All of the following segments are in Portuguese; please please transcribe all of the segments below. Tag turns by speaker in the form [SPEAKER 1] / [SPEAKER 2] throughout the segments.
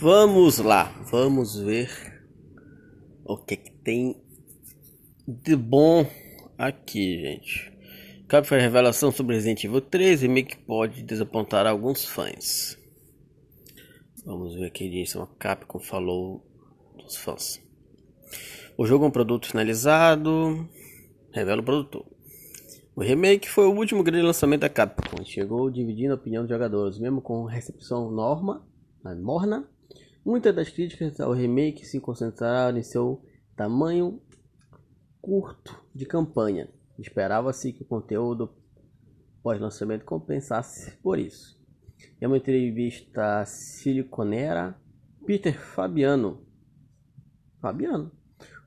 [SPEAKER 1] Vamos lá, vamos ver o que, que tem de bom aqui, gente. Cabe a revelação sobre Resident Evil 3 e meio que pode desapontar alguns fãs. Vamos ver aqui disso, uma Capcom falou dos fãs. O jogo é um produto finalizado, revela o produtor. O remake foi o último grande lançamento da Capcom, chegou dividindo a opinião dos jogadores, mesmo com recepção norma, morna Muitas das críticas ao remake se concentraram em seu tamanho curto de campanha. Esperava-se que o conteúdo pós-lançamento compensasse por isso. Em uma entrevista siliconera, Peter Fabiano, Fabiano,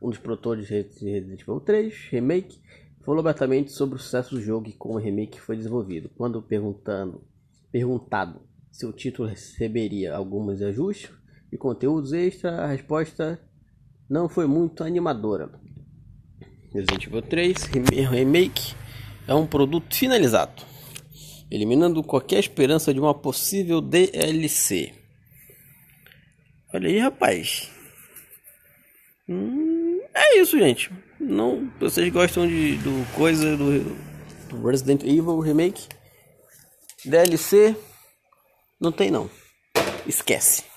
[SPEAKER 1] um dos produtores de Resident Evil 3 Remake, falou abertamente sobre o sucesso do jogo e como o remake foi desenvolvido. Quando perguntando, perguntado se o título receberia alguns ajustes, e conteúdos extra, a resposta não foi muito animadora. Resident Evil 3 Remake é um produto finalizado, eliminando qualquer esperança de uma possível DLC. Olha aí, rapaz. Hum, é isso, gente. Não, vocês gostam de do coisa do, do Resident Evil Remake? DLC não tem não. Esquece.